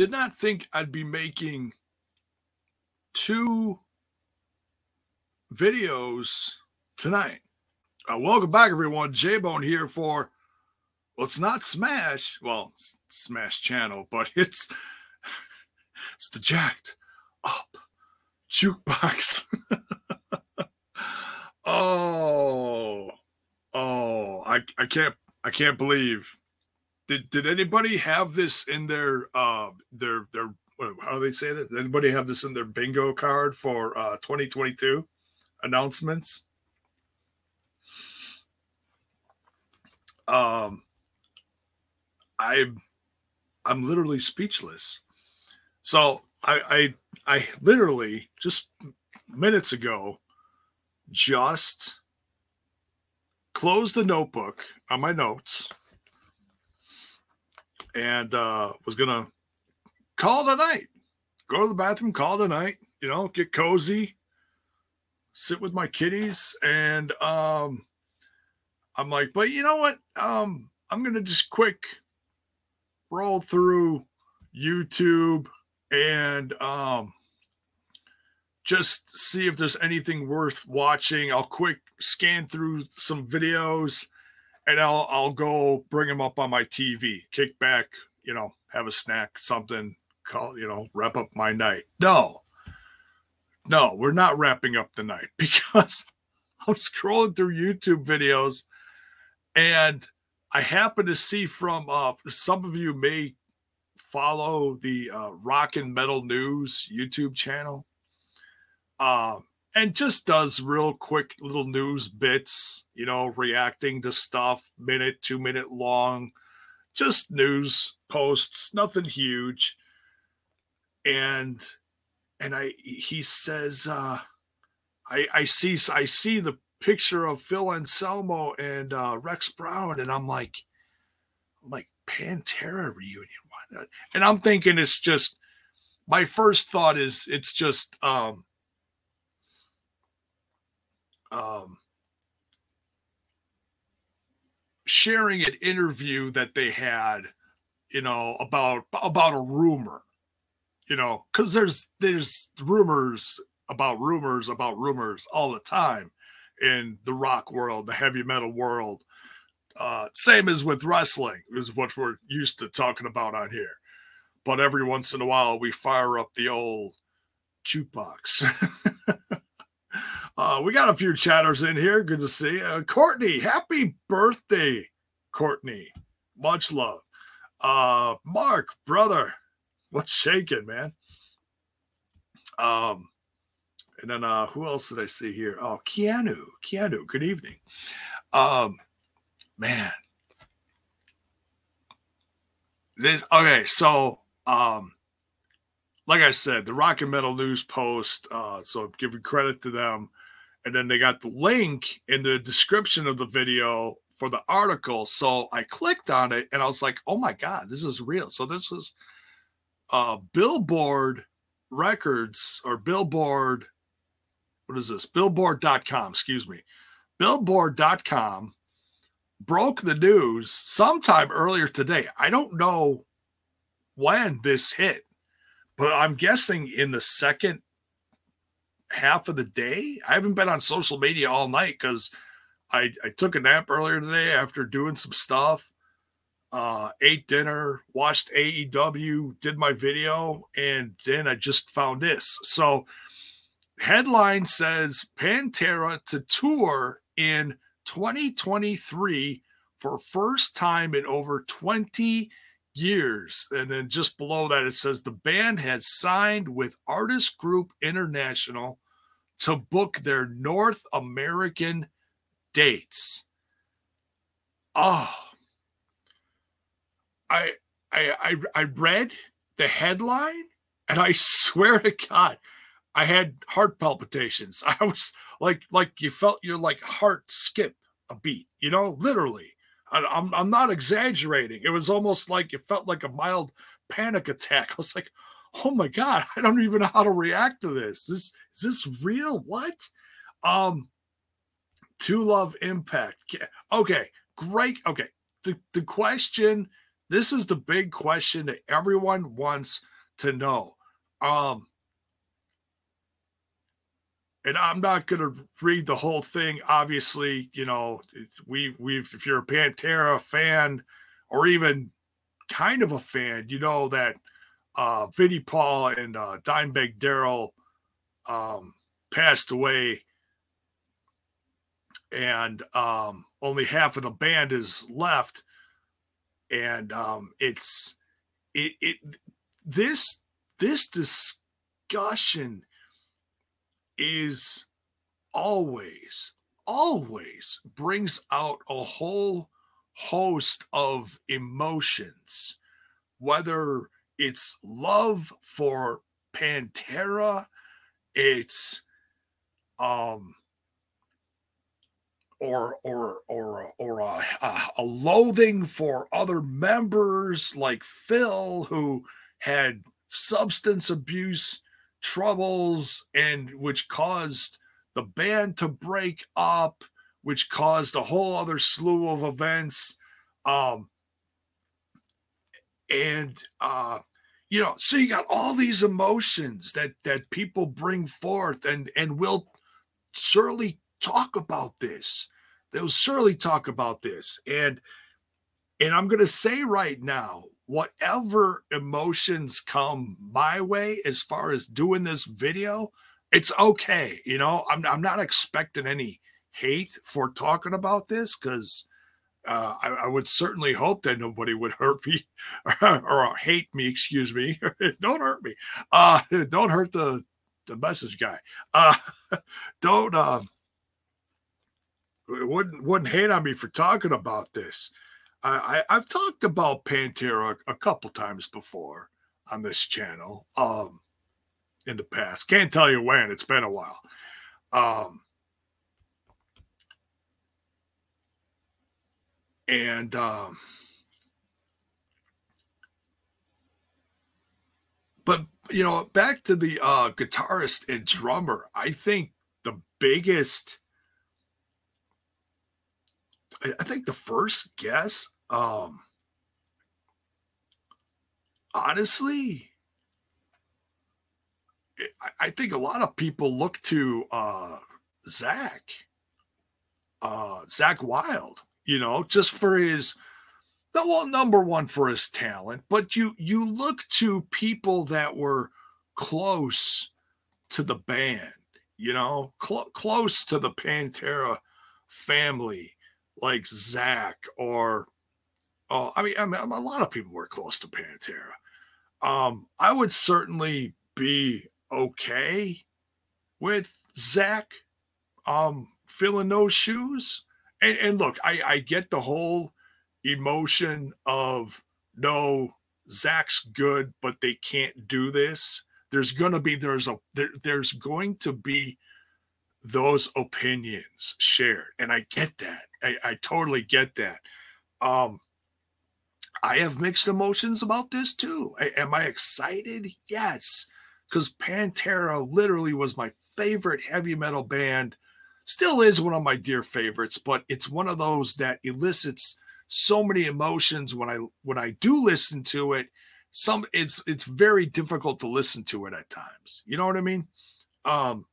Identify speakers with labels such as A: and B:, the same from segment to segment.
A: did not think I'd be making two videos tonight. Uh, welcome back, everyone. J Bone here for, well, it's not Smash. Well, Smash Channel, but it's it's the Jacked Up Jukebox. oh, oh, I I can't I can't believe. Did did anybody have this in their uh their their how do they say that? Did anybody have this in their bingo card for uh 2022 announcements? Um I I'm literally speechless. So I I I literally just minutes ago just closed the notebook on my notes and uh was gonna call tonight. Go to the bathroom, call tonight, you know, get cozy, sit with my kitties, and um I'm like, but you know what? Um, I'm gonna just quick roll through YouTube and um just see if there's anything worth watching. I'll quick scan through some videos and I'll I'll go bring them up on my TV, kick back, you know, have a snack, something, call, you know, wrap up my night. No. No, we're not wrapping up the night because I'm scrolling through YouTube videos and I happen to see from uh, some of you may follow the uh, Rock and Metal News YouTube channel, um, and just does real quick little news bits, you know, reacting to stuff, minute, two minute long, just news posts, nothing huge. And and I he says, uh, I I see I see the picture of Phil Anselmo and uh, Rex Brown, and I'm like, I'm like Pantera reunion. Why not? And I'm thinking it's just my first thought is it's just um um sharing an interview that they had, you know, about about a rumor, you know, because there's there's rumors about rumors about rumors all the time in the rock world, the heavy metal world. Uh, same as with wrestling, is what we're used to talking about on here. But every once in a while, we fire up the old jukebox. uh, we got a few chatters in here. Good to see. Uh, Courtney, happy birthday, Courtney. Much love. Uh, Mark, brother, what's shaking, man? Um, and then uh, who else did I see here? Oh, Keanu. Keanu, good evening. Um, man. This okay, so um like I said, the Rock and Metal News Post, uh, so I'm giving credit to them. And then they got the link in the description of the video for the article. So I clicked on it and I was like, oh my God, this is real. So this is uh Billboard Records or Billboard what is this? Billboard.com, excuse me. Billboard.com broke the news sometime earlier today. I don't know when this hit, but I'm guessing in the second half of the day. I haven't been on social media all night because I, I took a nap earlier today after doing some stuff. Uh, ate dinner, watched AEW, did my video, and then I just found this. So headline says Pantera to tour in 2023 for first time in over 20 years. And then just below that, it says the band has signed with Artist Group International to book their North American dates. Oh, I I I, I read the headline and I swear to God, I had heart palpitations. I was like, like you felt your like heart skip a beat, you know, literally. I'm I'm not exaggerating. It was almost like it felt like a mild panic attack. I was like, oh my god, I don't even know how to react to this. This is this real? What? Um, to love impact. Okay, great. Okay, the the question This is the big question that everyone wants to know. Um, and I'm not going to read the whole thing. Obviously, you know, we we've if you're a Pantera fan or even kind of a fan, you know that uh Vinnie Paul and uh Dimebag Darrell um passed away and um only half of the band is left and um it's it, it this this discussion is always, always brings out a whole host of emotions, whether it's love for Pantera, it's um or or or or a, a, loathing for other members like Phil who had substance abuse troubles and which caused the band to break up, which caused a whole other slew of events. Um, and uh, you know, so you got all these emotions that that people bring forth, and and we'll surely talk about this. They'll surely talk about this, and and I'm going to say right now, whatever emotions come my way as far as doing this video, it's okay. You know, I'm, I'm not expecting any hate for talking about this because uh, I, I, would certainly hope that nobody would hurt me or, or hate me, excuse me. don't hurt me. Uh, don't hurt the, the message guy. Uh, don't, um, wouldn't, wouldn't hate on me for talking about this. I, I have talked about Pantera a, couple times before on this channel. Um, in the past, can't tell you when. It's been a while. Um, and um, but you know, back to the uh, guitarist and drummer. I think the biggest I think the first guess, um, honestly, I think a lot of people look to uh, Zakk, uh, Zakk Wylde, you know, just for his, well, number one for his talent, but you you look to people that were close to the band, you know, cl- close to the Pantera family like Zakk or oh, I mean, I mean, a lot of people were close to Pantera. Um, I would certainly be okay with Zakk um filling those shoes. And, and look, I, I get the whole emotion of no, Zakk's good, but they can't do this. There's gonna be there's a there, there's going to be those opinions shared, and I get that. I, I totally get that. Um, I have mixed emotions about this too. I, am I excited? Yes, because Pantera literally was my favorite heavy metal band. Still is one of my dear favorites, but it's one of those that elicits so many emotions when I when I do listen to it. Some it's it's very difficult to listen to it at times. You know what I mean? Um,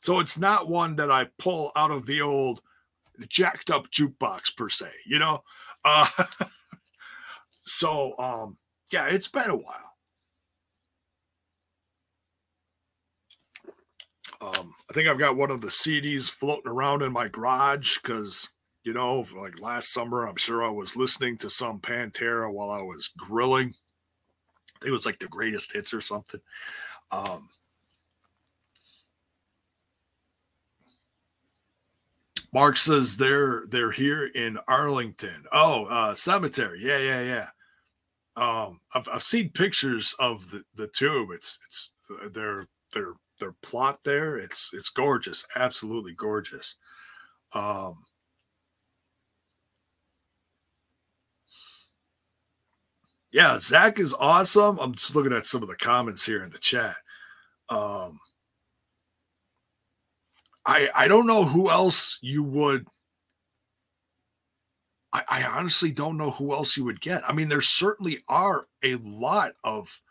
A: so it's not one that I pull out of the old jacked up jukebox per se, you know? Uh, so, um, yeah, it's been a while. Um, I think I've got one of the CDs floating around in my garage because, you know, like last summer, I'm sure I was listening to some Pantera while I was grilling. I think it was like the greatest hits or something. Um, Mark says they're they're here in Arlington. Oh, uh, cemetery. Yeah, yeah, yeah. Um, I've I've seen pictures of the the tomb. It's it's their their their plot there. It's it's gorgeous, absolutely gorgeous. Um, yeah, Zakk is awesome. I'm just looking at some of the comments here in the chat. Um, I I don't know who else you would. I, I honestly don't know who else you would get. I mean, there certainly are a lot of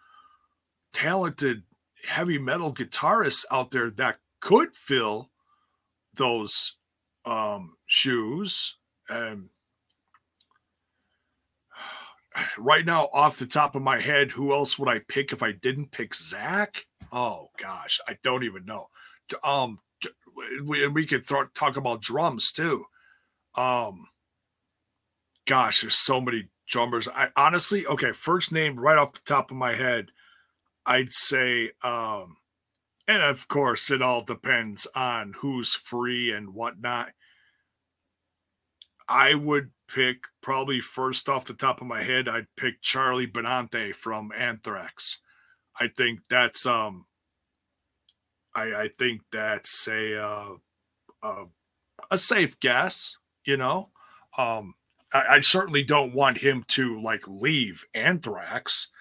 A: talented heavy metal guitarists out there that could fill those um, shoes. And right now, off the top of my head, who else would I pick if I didn't pick Zakk? Oh gosh, I don't even know. Um, we, and we could throw, talk about drums too. Um, gosh, there's so many drummers. I honestly, okay, first name right off the top of my head, I'd say, um, and of course, it all depends on who's free and whatnot. I would pick probably first off the top of my head, I'd pick Charlie Benante from Anthrax. I think that's um I I think that's a uh, uh a safe guess, you know. Um I, I certainly don't want him to like leave Anthrax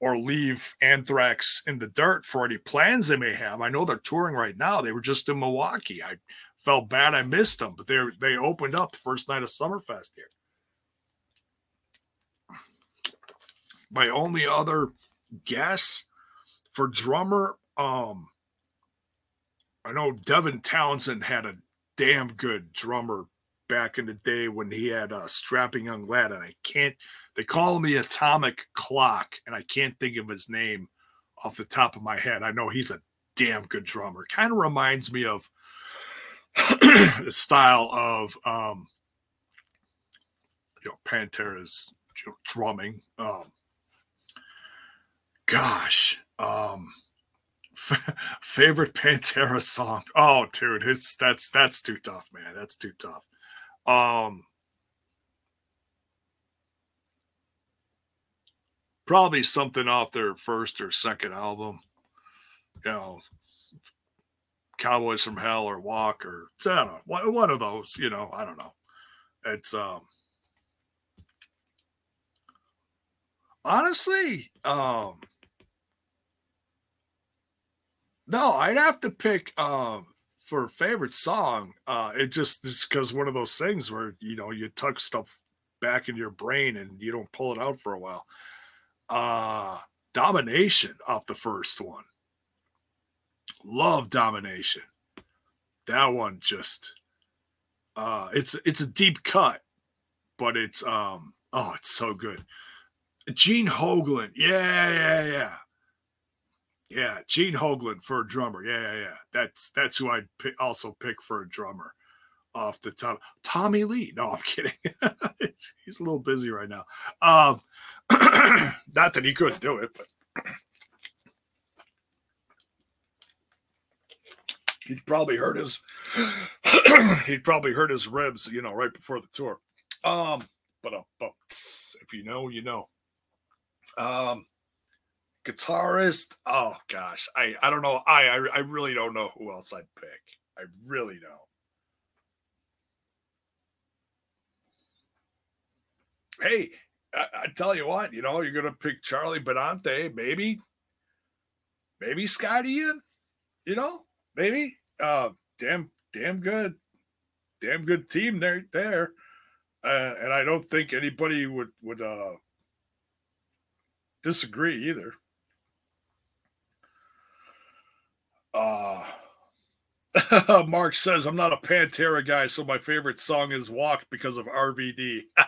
A: or leave Anthrax in the dirt for any plans they may have. I know they're touring right now. They were just in Milwaukee. I felt bad I missed them, but they they opened up the first night of Summerfest here. My only other guess for drummer, um, I know Devin Townsend had a damn good drummer back in the day when he had a strapping young lad, and I can't. They call him the Atomic Clock, and I can't think of his name off the top of my head. I know he's a damn good drummer. Kind of reminds me of the style of um, you know Pantera's drumming. Um, gosh, um, favorite Pantera song? Oh, dude, it's that's that's too tough, man. That's too tough. Um, probably something off their first or second album. You know, Cowboys from Hell or Walk or I don't know, one, one of those. You know, I don't know. It's um honestly um no, I'd have to pick um for favorite song, uh, it just it's because one of those things where you know you tuck stuff back in your brain and you don't pull it out for a while. Uh, domination off the first one. Love domination. That one just uh it's it's a deep cut, but it's um oh it's so good. Gene Hoglan. Yeah, yeah, yeah. Yeah, Gene Hoglan for a drummer. Yeah, yeah, yeah. That's that's who I'd pick, also pick for a drummer off the top. Tommy Lee. No, I'm kidding. He's a little busy right now. Um, not that he couldn't do it, but he'd probably hurt his he'd probably hurt his ribs, you know, right before the tour. Um, but uh, but if you know, you know. Um, guitarist. Oh gosh, I I don't know. I I, I really don't know who else I'd pick. I really don't. Hey, I, I tell you what, you know, you're gonna pick Charlie Benante, maybe, maybe Scott Ian, you know, maybe. Uh, damn, damn good, damn good team there, there. Uh, and I don't think anybody would would uh disagree either. Uh Mark says I'm not a Pantera guy, so my favorite song is Walk because of RVD.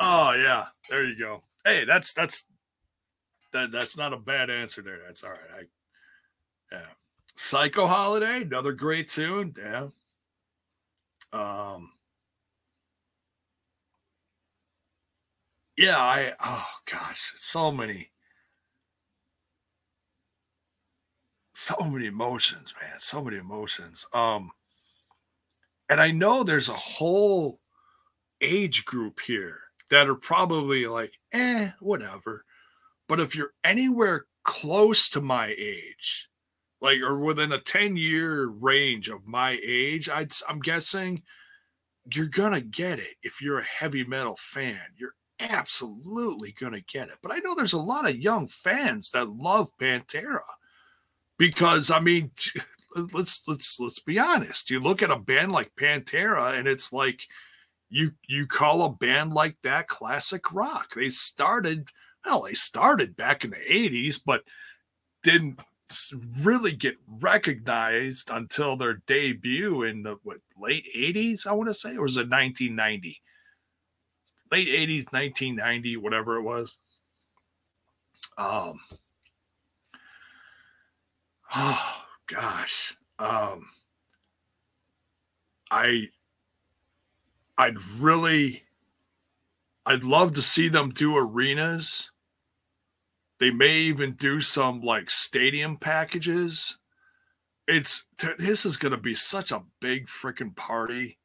A: oh yeah, there you go. Hey, that's that's that that's not a bad answer there. That's all right. I, yeah. Psycho Holiday, another great tune. Yeah. Um Yeah, I oh gosh, so many so many emotions, man. So many emotions. Um, and I know there's a whole age group here that are probably like, eh, whatever. But if you're anywhere close to my age, like or within a 10 year range of my age, I'd I'm guessing you're gonna get it if you're a heavy metal fan. You're absolutely gonna get it. But I know there's a lot of young fans that love Pantera because I mean, let's let's let's be honest. You look at a band like Pantera, and it's like you you call a band like that classic rock. They started well, they started back in the 80s, but didn't really get recognized until their debut in the what late 80s, I want to say, or was it 1990? Late 80s, 1990, whatever it was. Um oh gosh. Um I I'd really I'd love to see them do arenas. They may even do some like stadium packages. It's this is going to be such a big freaking party.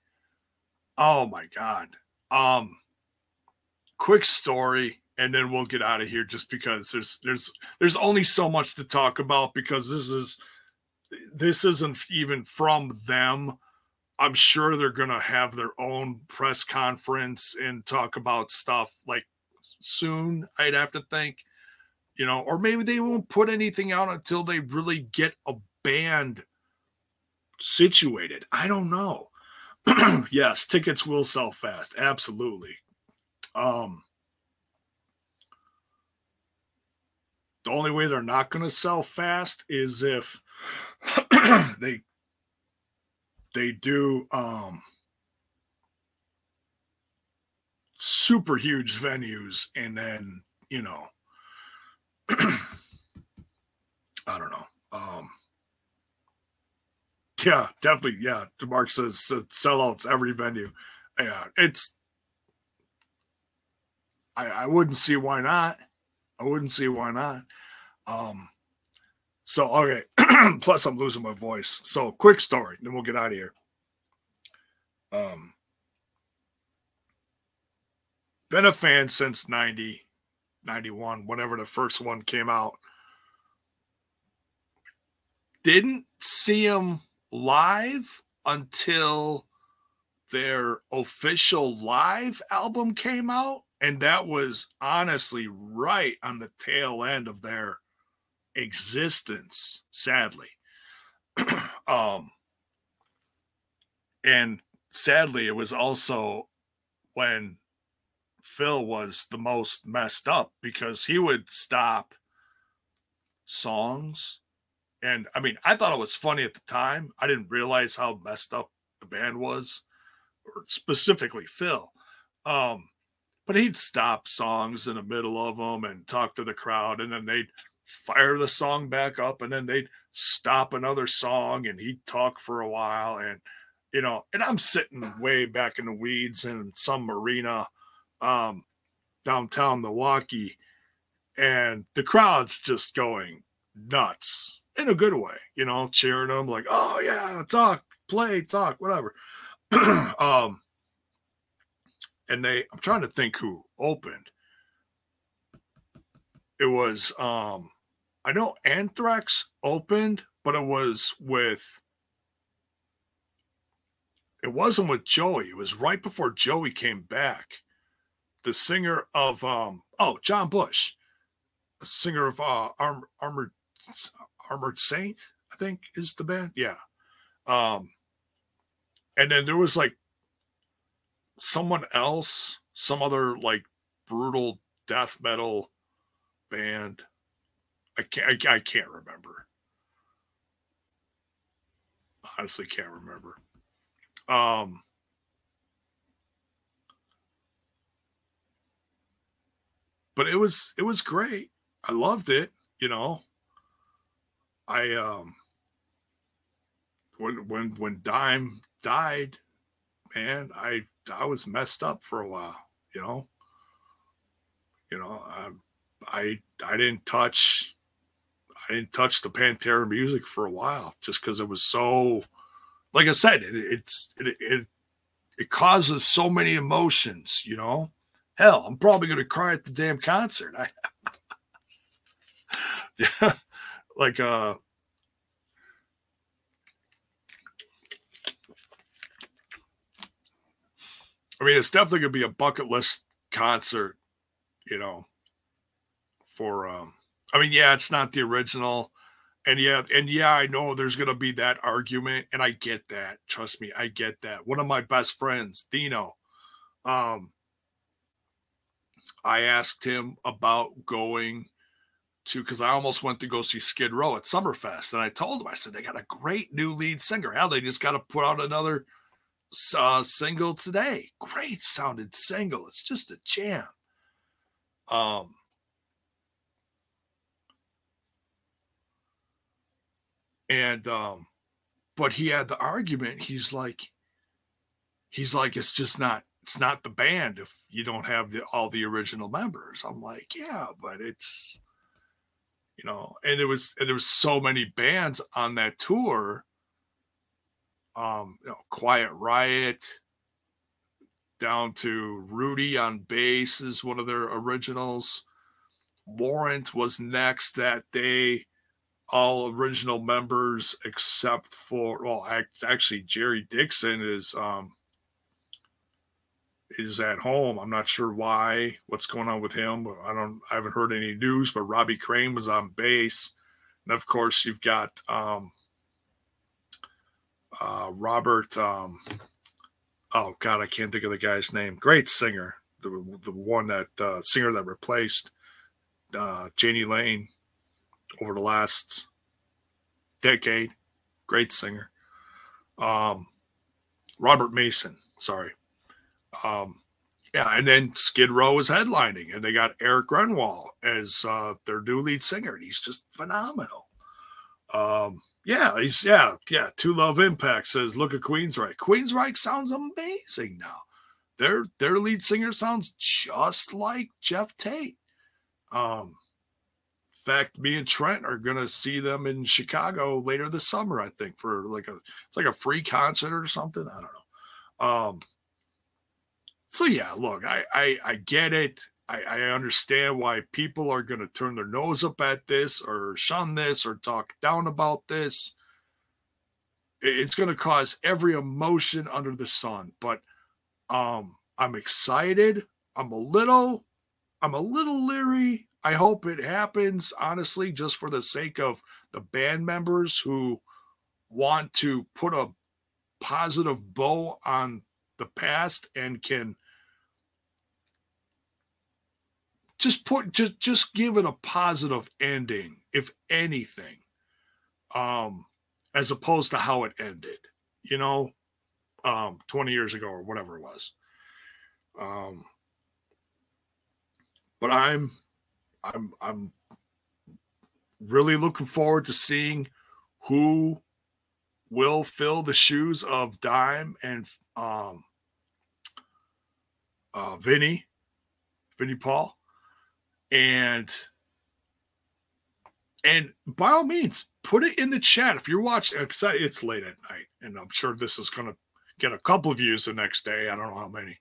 A: Oh my god. Um quick story and then we'll get out of here just because there's there's there's only so much to talk about because this is this isn't even from them I'm sure they're going to have their own press conference and talk about stuff like soon, I'd have to think, you know, or maybe they won't put anything out until they really get a band situated. I don't know. yes, tickets will sell fast. Absolutely. Um, the only way they're not going to sell fast is if they they do um super huge venues and then you know i don't know um yeah definitely yeah demark says sellouts every venue. Yeah it's i i wouldn't see why not i wouldn't see why not um so okay, plus I'm losing my voice. So quick story, then we'll get out of here. Um been a fan since 90, 91, whenever the first one came out. Didn't see them live until their official live album came out. And that was honestly right on the tail end of their existence, sadly. um, and sadly, it was also when Phil was the most messed up because he would stop songs. And I mean, I thought it was funny at the time. I didn't realize how messed up the band was, or specifically Phil. Um, but he'd stop songs in the middle of them and talk to the crowd, and then they'd fire the song back up and then they'd stop another song and he'd talk for a while and you know and i'm sitting way back in the weeds in some marina um downtown milwaukee and the crowd's just going nuts in a good way you know cheering them like oh yeah talk play talk whatever. Um and they i'm trying to think who opened it was um I know Anthrax opened, but it was with it wasn't with Joey. It was right before Joey came back. The singer of um oh John Bush, singer of uh Arm, Armored Armored Saint, I think is the band. Yeah. Um and then there was like someone else, some other like brutal death metal band. I can't. I, I can't remember. Honestly, can't remember. Um, but it was it was great. I loved it. You know, I um when when when Dime died, man, I I was messed up for a while. You know, you know, I I I didn't touch I didn't touch the Pantera music for a while just because it was so, like I said, it, it's it, it it causes so many emotions. You know, hell, I'm probably gonna cry at the damn concert. I, yeah, like uh. I mean, it's definitely gonna be a bucket list concert, you know, for um I mean, yeah, it's not the original, And yeah, and yeah, I know there's gonna be that argument, and I get that. Trust me, I get that. One of my best friends, Dino, um, I asked him about going to because I almost went to go see Skid Row at Summerfest, and I told him I said they got a great new lead singer. Hell, they just got to put out another uh, single today. Great sounded single. It's just a jam. Um, and um, but he had the argument. He's like, he's like, it's just not. It's not the band if you don't have the, all the original members. I'm like, yeah, but it's, you know, and there was and there was so many bands on that tour um, you know, Quiet Riot, down to Rudy on bass is one of their originals. Warrant was next that day. All original members except for well, actually Jerry Dixon is um is at home. I'm not sure why, what's going on with him. I don't I haven't heard any news, but Robbie Crane was on bass. And of course you've got um uh, Robert. Um, oh God, I can't think of the guy's name. Great singer, the the one that uh, singer that replaced uh, Jani Lane over the last decade. Great singer. Um, Robert Mason. Sorry. Um, yeah, and then Skid Row is headlining, and they got Eric Grönwall as uh, their new lead singer, and he's just phenomenal. Um, yeah, he's yeah, yeah. Two Love Impact says, look at Queensryche. Queensryche sounds amazing now. Their their lead singer sounds just like Geoff Tate. Um, in fact, me and Trent are gonna see them in Chicago later this summer, I think, for like a it's like a free concert or something. I don't know. Um, so yeah, look, I I, I get it. I, I understand why people are going to turn their nose up at this or shun this or talk down about this. It's going to cause every emotion under the sun, but um, I'm excited. I'm a little, I'm a little leery. I hope it happens, honestly, just for the sake of the band members who want to put a positive bow on the past and can just put just just give it a positive ending if anything um as opposed to how it ended you know um 20 years ago or whatever it was. Um but i'm i'm i'm really looking forward to seeing who will fill the shoes of dime and um uh vinnie vinnie paul and and by all means put it in the chat if you're watching uh, because it's late at night and i'm sure this is going to get a couple views the next day i don't know how many.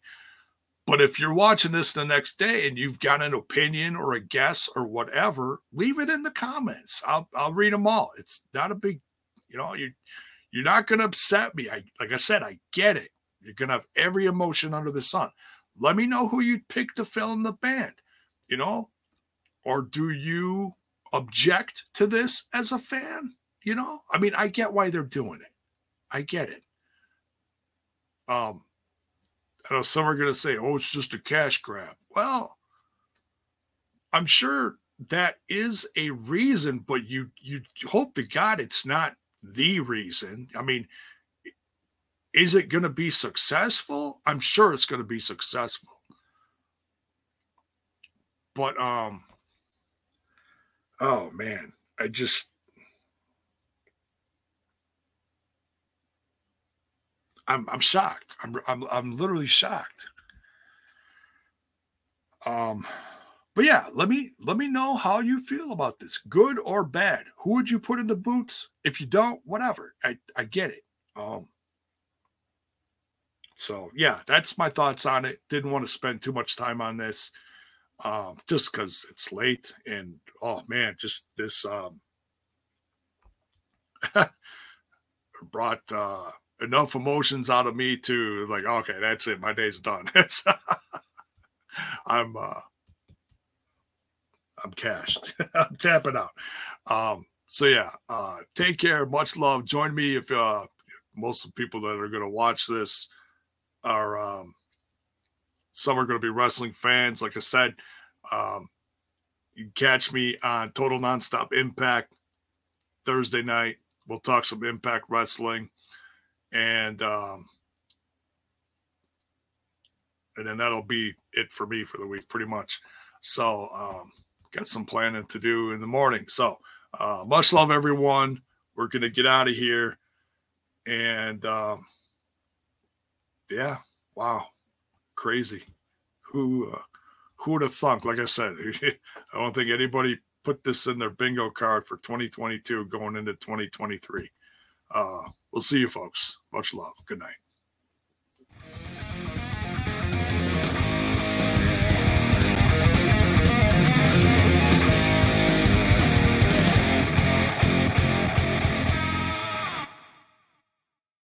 A: But if you're watching this the next day and you've got an opinion or a guess or whatever leave it in the comments. I'll, I'll read them all. It's not a big you know you you're not going to upset me. I like i said i get it. You're going to have every emotion under the sun. Let me know who you'd pick to fill in the band you know or do you object to this as a fan? You know, I mean, I get why they're doing it. I get it. Um, I know some are going to say, oh, it's just a cash grab. Well, I'm sure that is a reason, but you you hope to God it's not the reason. I mean, is it going to be successful? I'm sure it's going to be successful. But um oh man, I just I'm I'm shocked. I'm I'm I'm literally shocked. Um but yeah, let me let me know how you feel about this, good or bad. Who would you put in the boots? If you don't, whatever. I I get it. Um so yeah, that's my thoughts on it. Didn't want to spend too much time on this um, just because it's late and oh man, just this um, brought uh, enough emotions out of me to like, okay, that's it, my day's done. I'm uh, I'm cashed. I'm tapping out. Um, so yeah, uh, take care. Much love. Join me if uh, most of the people that are going to watch this are um, some are going to be wrestling fans. Like I said, um, you catch me on Total Nonstop Impact Thursday night. We'll talk some Impact Wrestling, and um, and then that'll be it for me for the week, pretty much. So, um, got some planning to do in the morning. So, uh, much love, everyone. We're gonna get out of here, and um, yeah, wow, Crazy. Who uh, who would have thunk? Like I said, I don't think anybody put this in their bingo card for 2022 going into 2023. Uh, we'll see you folks. Much love. Good night.